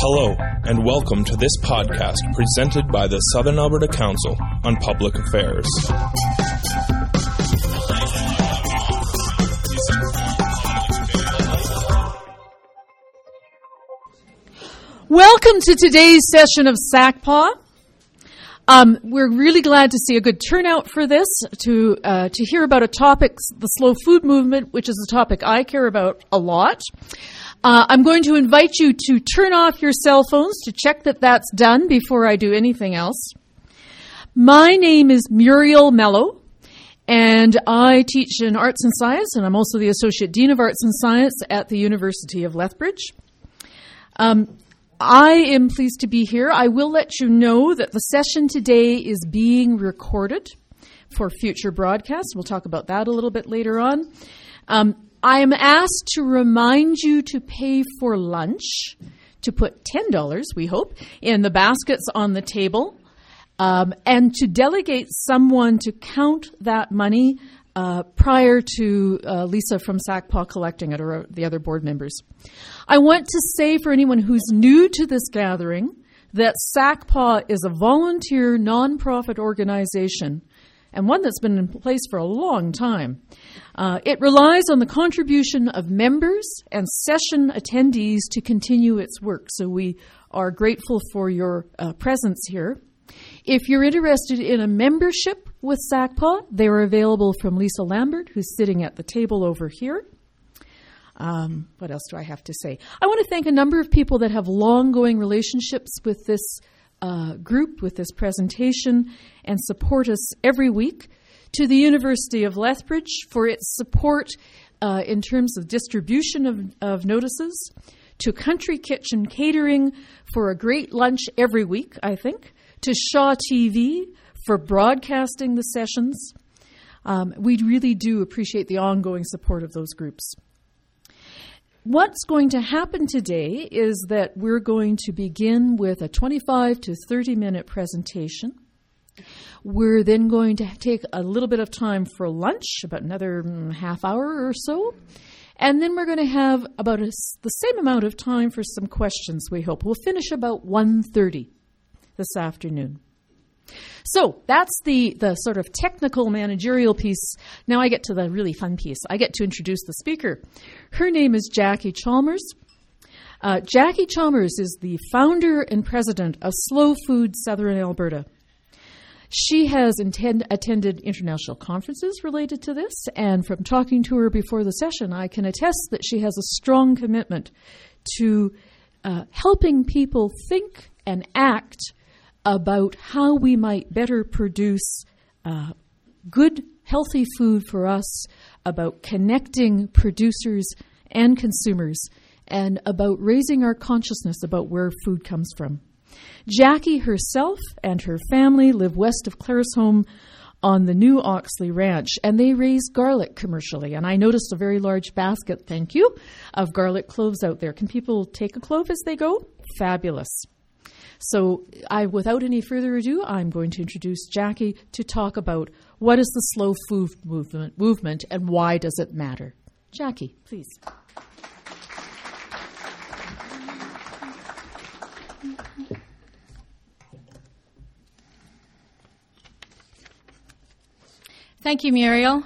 Hello, and welcome to this podcast presented by the Southern Alberta Council on Public Affairs. Welcome to today's session of SACPA. Um, we're really glad to see a good turnout for this, to, uh, to hear about a topic, the slow food movement, which is a topic I care about a lot. Uh, I'm going to invite you to turn off your cell phones to check that that's done before I do anything else. My name is Muriel Mello, and I teach in Arts and Science, and I'm also the Associate Dean of Arts and Science at the University of Lethbridge. Um, I am pleased to be here. I will let you know that the session today is being recorded for future broadcasts. We'll talk about that a little bit later on. Um, I am asked to remind you to pay for lunch, to put $10, we hope, in the baskets on the table, um, and to delegate someone to count that money uh, prior to uh, Lisa from SACPA collecting it or the other board members. I want to say for anyone who's new to this gathering that SACPA is a volunteer nonprofit organization and one that's been in place for a long time. Uh, it relies on the contribution of members and session attendees to continue its work, so we are grateful for your uh, presence here. If you're interested in a membership with SACPA, they are available from Lisa Lambert, who's sitting at the table over here. Um, what else do I have to say? I want to thank a number of people that have long going relationships with this uh, group with this presentation and support us every week. To the University of Lethbridge for its support uh, in terms of distribution of, of notices. To Country Kitchen Catering for a great lunch every week, I think. To Shaw TV for broadcasting the sessions. Um, we really do appreciate the ongoing support of those groups. What's going to happen today is that we're going to begin with a 25 to 30 minute presentation. We're then going to take a little bit of time for lunch, about another mm, half hour or so. And then we're going to have about a, the same amount of time for some questions, we hope. We'll finish about 1.30 this afternoon. So that's the, the sort of technical managerial piece. Now I get to the really fun piece. I get to introduce the speaker. Her name is Jackie Chalmers. Uh, Jackie Chalmers is the founder and president of Slow Food Southern Alberta. She has intend, attended international conferences related to this, and from talking to her before the session, I can attest that she has a strong commitment to uh, helping people think and act about how we might better produce uh, good, healthy food for us, about connecting producers and consumers, and about raising our consciousness about where food comes from. Jackie herself and her family live west of Claresholm on the new Oxley Ranch, and they raise garlic commercially. And I noticed a very large basket, thank you, of garlic cloves out there. Can people take a clove as they go? Fabulous. So, I, without any further ado, I'm going to introduce Jackie to talk about what is the slow food movement, movement and why does it matter. Jackie, please. Thank you, Muriel.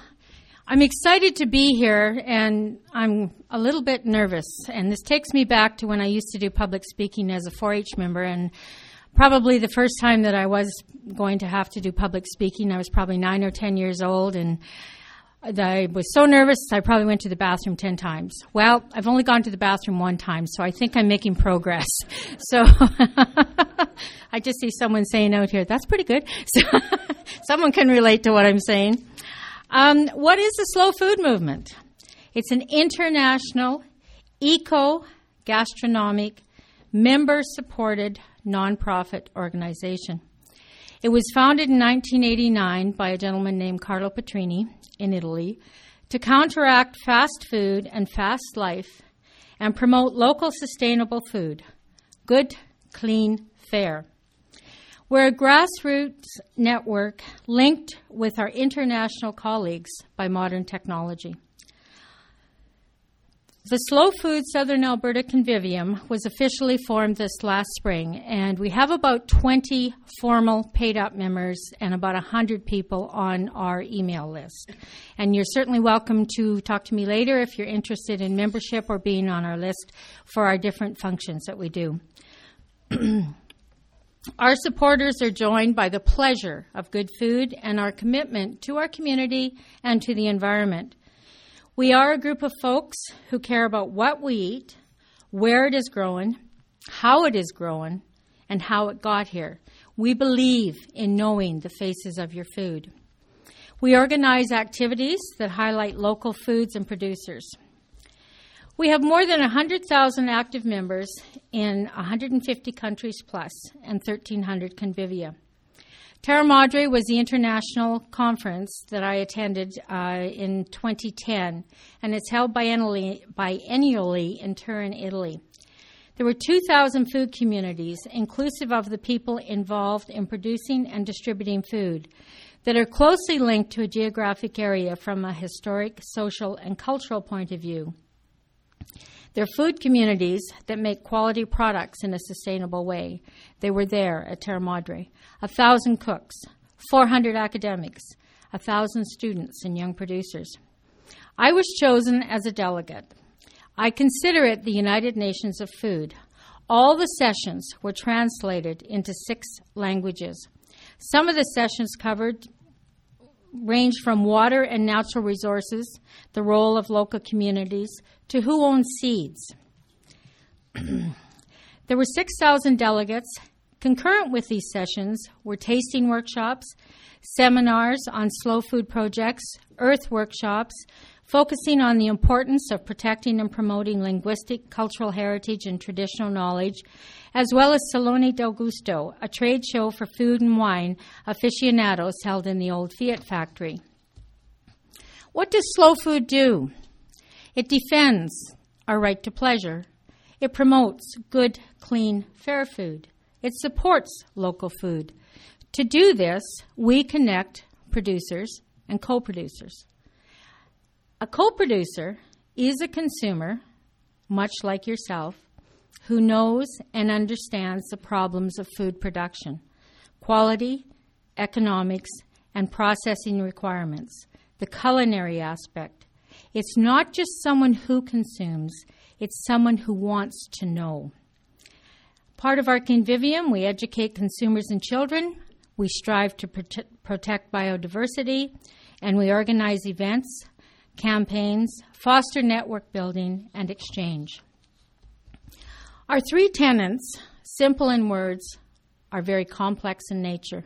I'm excited to be here and I'm a little bit nervous. And this takes me back to when I used to do public speaking as a 4 H member. And probably the first time that I was going to have to do public speaking, I was probably nine or 10 years old. And I was so nervous, I probably went to the bathroom 10 times. Well, I've only gone to the bathroom one time, so I think I'm making progress. So I just see someone saying out here, that's pretty good. So someone can relate to what I'm saying. Um, what is the slow food movement? It's an international, eco gastronomic, member supported nonprofit organization. It was founded in 1989 by a gentleman named Carlo Petrini in Italy to counteract fast food and fast life and promote local sustainable food. Good, clean, fair. We're a grassroots network linked with our international colleagues by modern technology. The Slow Food Southern Alberta Convivium was officially formed this last spring, and we have about 20 formal paid up members and about 100 people on our email list. And you're certainly welcome to talk to me later if you're interested in membership or being on our list for our different functions that we do. our supporters are joined by the pleasure of good food and our commitment to our community and to the environment. We are a group of folks who care about what we eat, where it is growing, how it is growing, and how it got here. We believe in knowing the faces of your food. We organize activities that highlight local foods and producers. We have more than 100,000 active members in 150 countries plus and 1,300 convivia. Terra Madre was the international conference that I attended uh, in 2010, and it's held biennially, biennially in Turin, Italy. There were 2,000 food communities, inclusive of the people involved in producing and distributing food, that are closely linked to a geographic area from a historic, social, and cultural point of view. They're food communities that make quality products in a sustainable way. They were there at Terra Madre. A thousand cooks, 400 academics, a thousand students and young producers. I was chosen as a delegate. I consider it the United Nations of Food. All the sessions were translated into six languages. Some of the sessions covered range from water and natural resources, the role of local communities, to who owns seeds. there were 6,000 delegates. Concurrent with these sessions were tasting workshops, seminars on slow food projects, earth workshops, focusing on the importance of protecting and promoting linguistic, cultural heritage, and traditional knowledge, as well as Salone del Gusto, a trade show for food and wine aficionados held in the old Fiat factory. What does slow food do? It defends our right to pleasure. It promotes good, clean, fair food. It supports local food. To do this, we connect producers and co producers. A co producer is a consumer, much like yourself, who knows and understands the problems of food production, quality, economics, and processing requirements, the culinary aspect. It's not just someone who consumes, it's someone who wants to know. Part of our convivium, we educate consumers and children, we strive to prote- protect biodiversity, and we organize events, campaigns, foster network building, and exchange. Our three tenets, simple in words, are very complex in nature.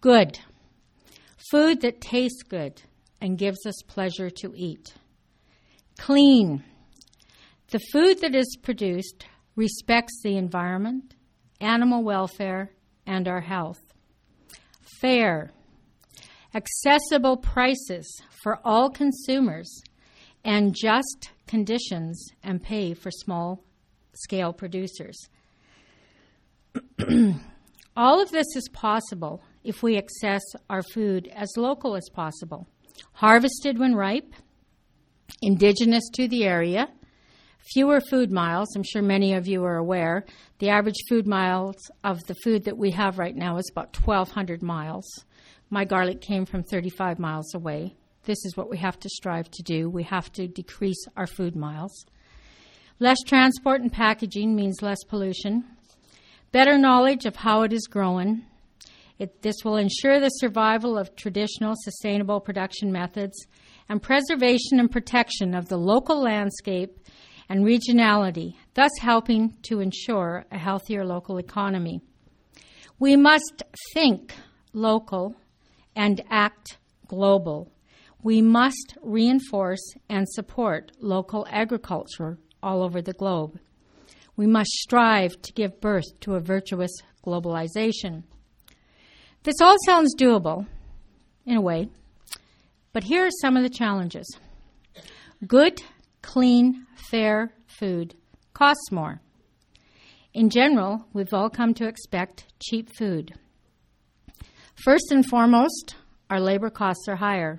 Good. Food that tastes good and gives us pleasure to eat. Clean. The food that is produced respects the environment, animal welfare, and our health. Fair. Accessible prices for all consumers and just conditions and pay for small scale producers. All of this is possible if we access our food as local as possible. Harvested when ripe, indigenous to the area, fewer food miles. I'm sure many of you are aware. The average food miles of the food that we have right now is about 1,200 miles. My garlic came from 35 miles away. This is what we have to strive to do. We have to decrease our food miles. Less transport and packaging means less pollution. Better knowledge of how it is grown. It, this will ensure the survival of traditional sustainable production methods and preservation and protection of the local landscape and regionality, thus helping to ensure a healthier local economy. We must think local and act global. We must reinforce and support local agriculture all over the globe. We must strive to give birth to a virtuous globalization. This all sounds doable, in a way, but here are some of the challenges. Good, clean, fair food costs more. In general, we've all come to expect cheap food. First and foremost, our labor costs are higher.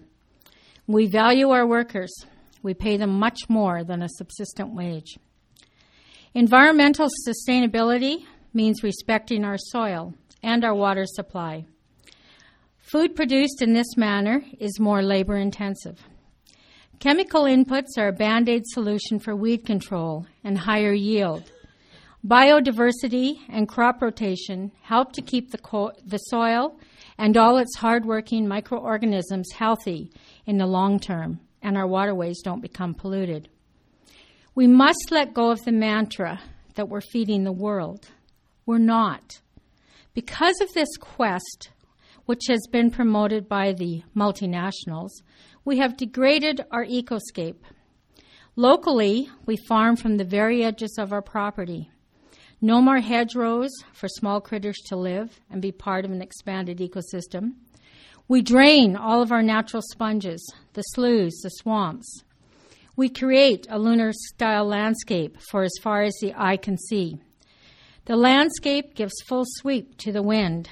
We value our workers. We pay them much more than a subsistent wage. Environmental sustainability means respecting our soil and our water supply. Food produced in this manner is more labor intensive. Chemical inputs are a band aid solution for weed control and higher yield. Biodiversity and crop rotation help to keep the, co- the soil and all its hardworking microorganisms healthy in the long term, and our waterways don't become polluted. We must let go of the mantra that we're feeding the world. We're not. Because of this quest, which has been promoted by the multinationals, we have degraded our ecoscape. Locally, we farm from the very edges of our property. No more hedgerows for small critters to live and be part of an expanded ecosystem. We drain all of our natural sponges, the sloughs, the swamps. We create a lunar style landscape for as far as the eye can see. The landscape gives full sweep to the wind.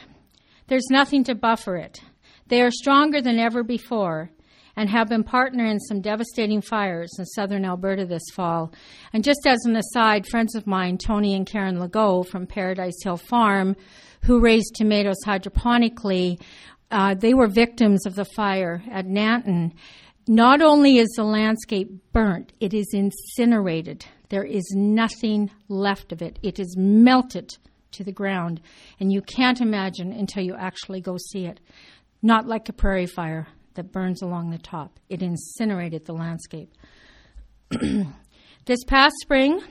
There's nothing to buffer it. They are stronger than ever before and have been partner in some devastating fires in southern Alberta this fall. And just as an aside, friends of mine, Tony and Karen Legault from Paradise Hill Farm, who raised tomatoes hydroponically, uh, they were victims of the fire at Nanton. Not only is the landscape burnt, it is incinerated. There is nothing left of it. It is melted to the ground, and you can't imagine until you actually go see it. Not like a prairie fire that burns along the top, it incinerated the landscape. this past spring,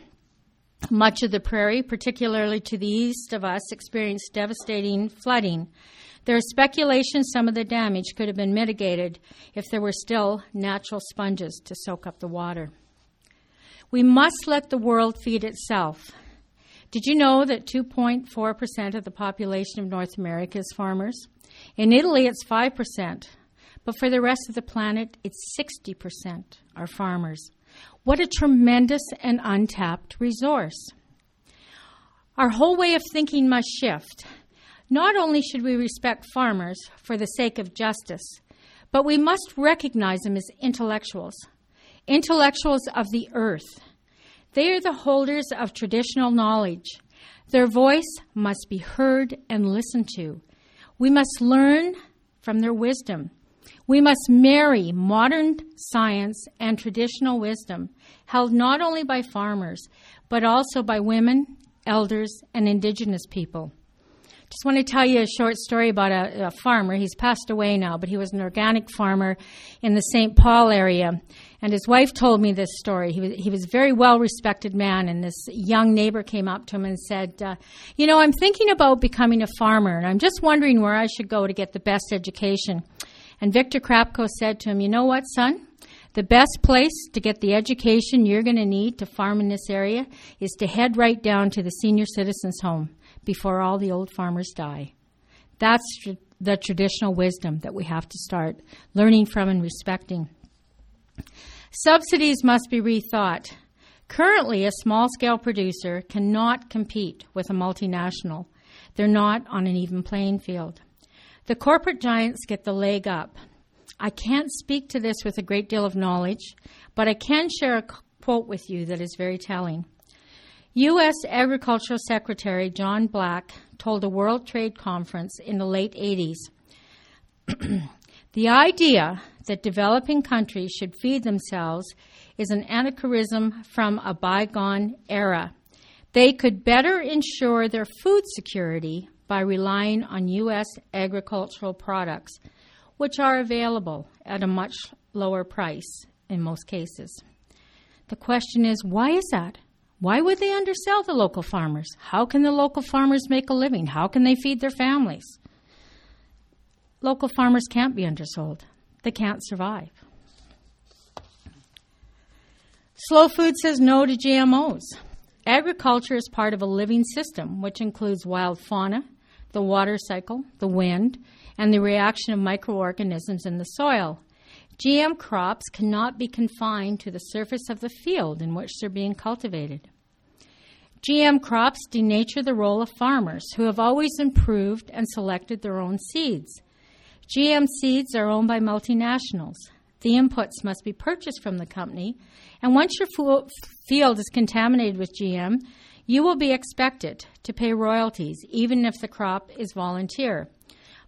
much of the prairie, particularly to the east of us, experienced devastating flooding. There is speculation some of the damage could have been mitigated if there were still natural sponges to soak up the water. We must let the world feed itself. Did you know that 2.4% of the population of North America is farmers? In Italy, it's 5%, but for the rest of the planet, it's 60% are farmers. What a tremendous and untapped resource. Our whole way of thinking must shift. Not only should we respect farmers for the sake of justice, but we must recognize them as intellectuals, intellectuals of the earth. They are the holders of traditional knowledge. Their voice must be heard and listened to. We must learn from their wisdom. We must marry modern science and traditional wisdom, held not only by farmers, but also by women, elders, and indigenous people. Just want to tell you a short story about a, a, farmer. He's passed away now, but he was an organic farmer in the St. Paul area. And his wife told me this story. He was, he was a very well respected man, and this young neighbor came up to him and said, uh, You know, I'm thinking about becoming a farmer, and I'm just wondering where I should go to get the best education. And Victor Krapko said to him, You know what, son? The best place to get the education you're going to need to farm in this area is to head right down to the senior citizens' home before all the old farmers die. That's tr- the traditional wisdom that we have to start learning from and respecting. Subsidies must be rethought. Currently, a small scale producer cannot compete with a multinational. They're not on an even playing field. The corporate giants get the leg up. I can't speak to this with a great deal of knowledge, but I can share a quote with you that is very telling. U.S. Agricultural Secretary John Block told a World Trade Conference in the late 80s the idea that developing countries should feed themselves is an anachronism from a bygone era. They could better ensure their food security by relying on U.S. agricultural products, which are available at a much lower price in most cases. The question is why is that? Why would they undersell the local farmers? How can the local farmers make a living? How can they feed their families? Local farmers can't be undersold. They can't survive. Slow Food says no to GMOs. Agriculture is part of a living system which includes wild fauna, the water cycle, the wind, and the reaction of microorganisms in the soil. GM crops cannot be confined to the surface of the field in which they're being cultivated. GM crops denature the role of farmers who have always improved and selected their own seeds. GM seeds are owned by multinationals. The inputs must be purchased from the company, and once your field is contaminated with GM, you will be expected to pay royalties, even if the crop is volunteer.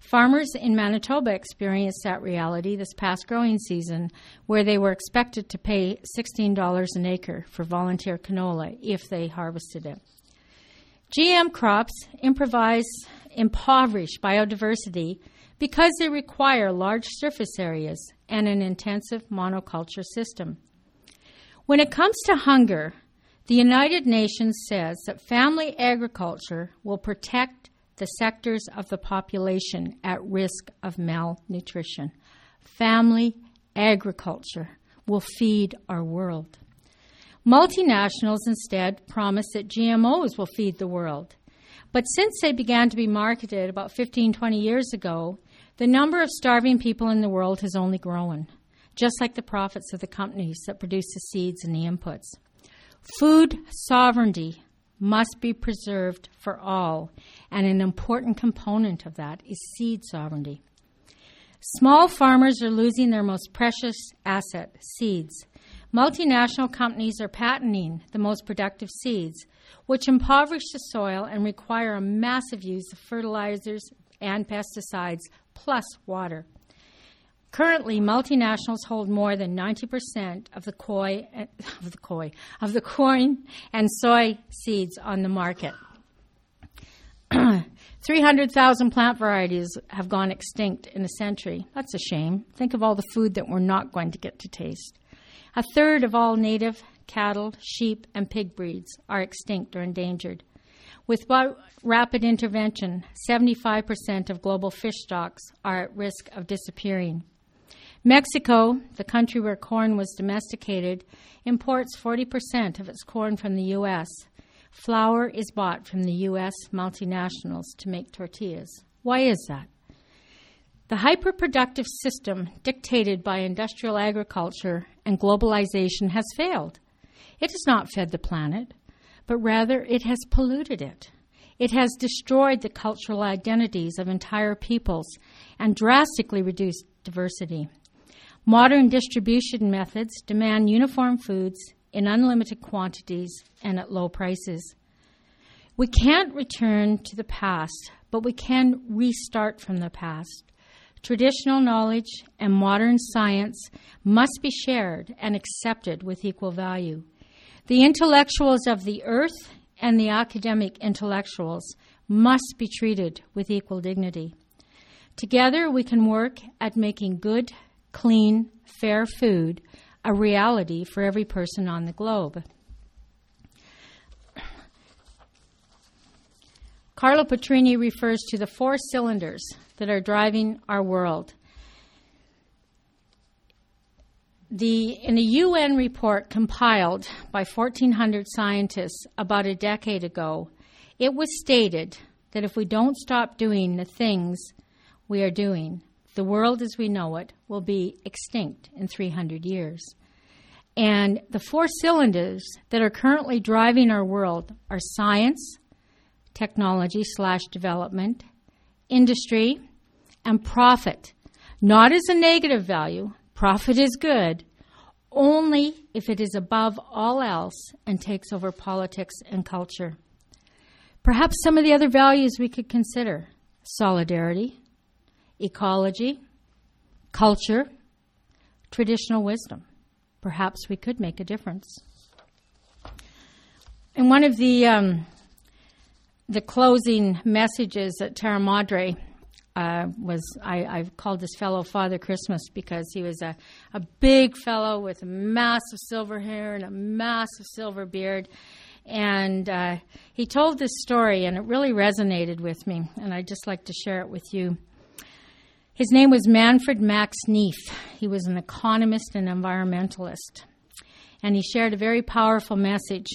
Farmers in Manitoba experienced that reality this past growing season, where they were expected to pay $16 an acre for volunteer canola if they harvested it. GM crops improvise, impoverish biodiversity because they require large surface areas and an intensive monoculture system. When it comes to hunger, the United Nations says that family agriculture will protect the sectors of the population at risk of malnutrition. Family agriculture will feed our world. Multinationals instead promise that GMOs will feed the world. But since they began to be marketed about 15, 20 years ago, the number of starving people in the world has only grown, just like the profits of the companies that produce the seeds and the inputs. Food sovereignty must be preserved for all, and an important component of that is seed sovereignty. Small farmers are losing their most precious asset, seeds. Multinational companies are patenting the most productive seeds, which impoverish the soil and require a massive use of fertilizers and pesticides, plus water. Currently, multinationals hold more than 90% eh, of the koi, of the koi, of the corn and soy seeds on the market. 300,000 plant varieties have gone extinct in a century. That's a shame. Think of all the food that we're not going to get to taste. A third of all native cattle, sheep, and pig breeds are extinct or endangered. With rapid intervention, 75% of global fish stocks are at risk of disappearing. Mexico, the country where corn was domesticated, imports 40% of its corn from the U.S. Flour is bought from the U.S. multinationals to make tortillas. Why is that? The hyperproductive system dictated by industrial agriculture and globalization has failed. It has not fed the planet, but rather it has polluted it. It has destroyed the cultural identities of entire peoples and drastically reduced diversity. Modern distribution methods demand uniform foods in unlimited quantities and at low prices. We can't return to the past, but we can restart from the past. Traditional knowledge and modern science must be shared and accepted with equal value. The intellectuals of the earth and the academic intellectuals must be treated with equal dignity. Together, we can work at making good clean, fair food a reality for every person on the globe. Carlo Petrini refers to the four cylinders that are driving our world. The, in a UN report compiled by 1,400 scientists about a decade ago, it was stated that if we don't stop doing the things we are doing, the world as we know it will be extinct in 300 years. And the four cylinders that are currently driving our world are science, technology slash development, industry, and profit. Not as a negative value, profit is good, only if it is above all else and takes over politics and culture. Perhaps some of the other values we could consider solidarity, ecology, culture, traditional wisdom. Perhaps we could make a difference. In one of the um, the closing messages at Terra Madre uh, was I, I, called this fellow Father Christmas because he was a, a big fellow with massive silver hair and a massive silver beard. And uh, he told this story, and it really resonated with me, and I'd just like to share it with you. His name was Manfred Max Neef. He was an economist and environmentalist. And he shared a very powerful message.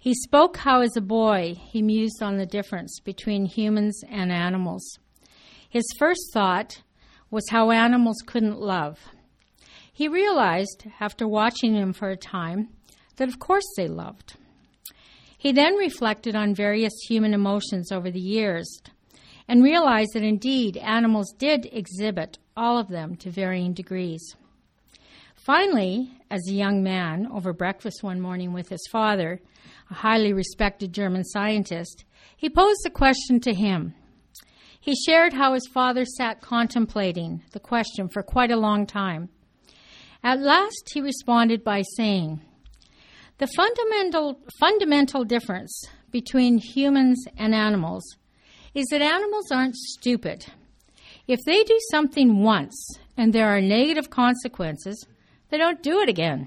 He spoke how, as a boy, he mused on the difference between humans and animals. His first thought was how animals couldn't love. He realized, after watching them for a time, that of course they loved. He then reflected on various human emotions over the years and realized that indeed animals did exhibit all of them to varying degrees. Finally, as a young man, over breakfast one morning with his father, a highly respected German scientist, he posed the question to him. He shared how his father sat contemplating the question for quite a long time. At last, he responded by saying, The fundamental, fundamental difference between humans and animals is that animals aren't stupid. If they do something once and there are negative consequences, they don't do it again.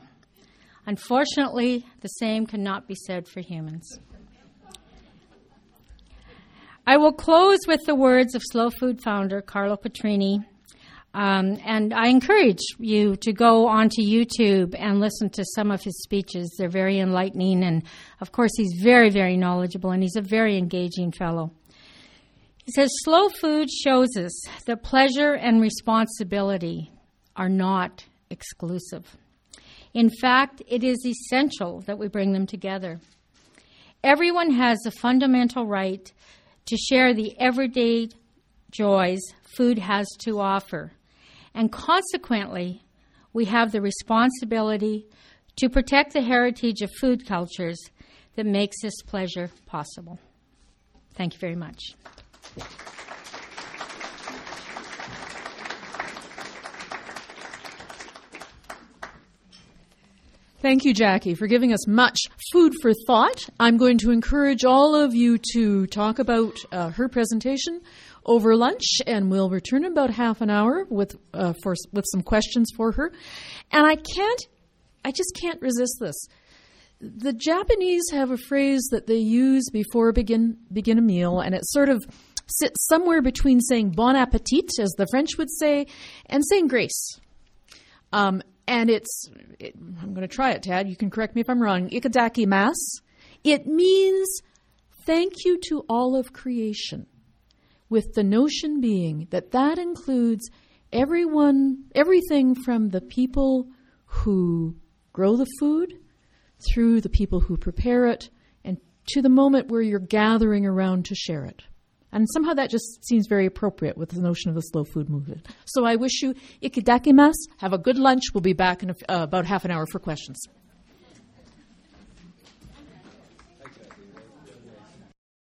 Unfortunately, the same cannot be said for humans. I will close with the words of Slow Food founder Carlo Petrini. Um, and I encourage you to go onto YouTube and listen to some of his speeches. They're very enlightening. And of course, he's very, very knowledgeable and he's a very engaging fellow. He says slow food shows us that pleasure and responsibility are not exclusive. In fact, it is essential that we bring them together. Everyone has a fundamental right to share the everyday joys food has to offer. And consequently, we have the responsibility to protect the heritage of food cultures that makes this pleasure possible. Thank you very much. Thank you, Jackie, for giving us much food for thought. I'm going to encourage all of you to talk about uh, her presentation over lunch, and we'll return in about half an hour with uh, for with some questions for her. And I can't, I just can't resist this. The Japanese have a phrase that they use before begin begin a meal, and it sort of sits somewhere between saying "bon appetit," as the French would say, and saying grace. Um, and it's it, I'm going to try it, Tad. You can correct me if I'm wrong. Ikadakimasu. It means thank you to all of creation, with the notion being that that includes everyone, everything from the people who grow the food through the people who prepare it and to the moment where you're gathering around to share it. And somehow that just seems very appropriate with the notion of the slow food movement. So I wish you ikadakimasu. Have a good lunch. We'll be back in a, uh, about half an hour for questions.